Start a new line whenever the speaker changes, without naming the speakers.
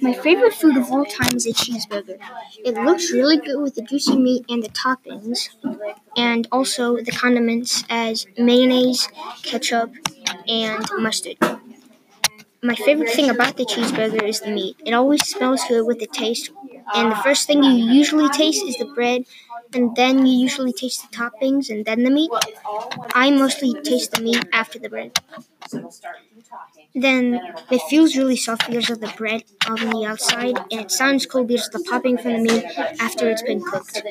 favorite food of all time is a cheeseburger. It looks really good with the juicy meat and the toppings, and also the condiments as mayonnaise, ketchup, and mustard. My favorite thing about the cheeseburger is the meat. It always smells good with the taste, and the first thing you usually taste is the bread, and then you usually taste the toppings and then the meat. I mostly taste the meat after the bread. Then it feels really soft because of the bread on the outside, and it sounds cool because of the popping from the meat after it's been cooked.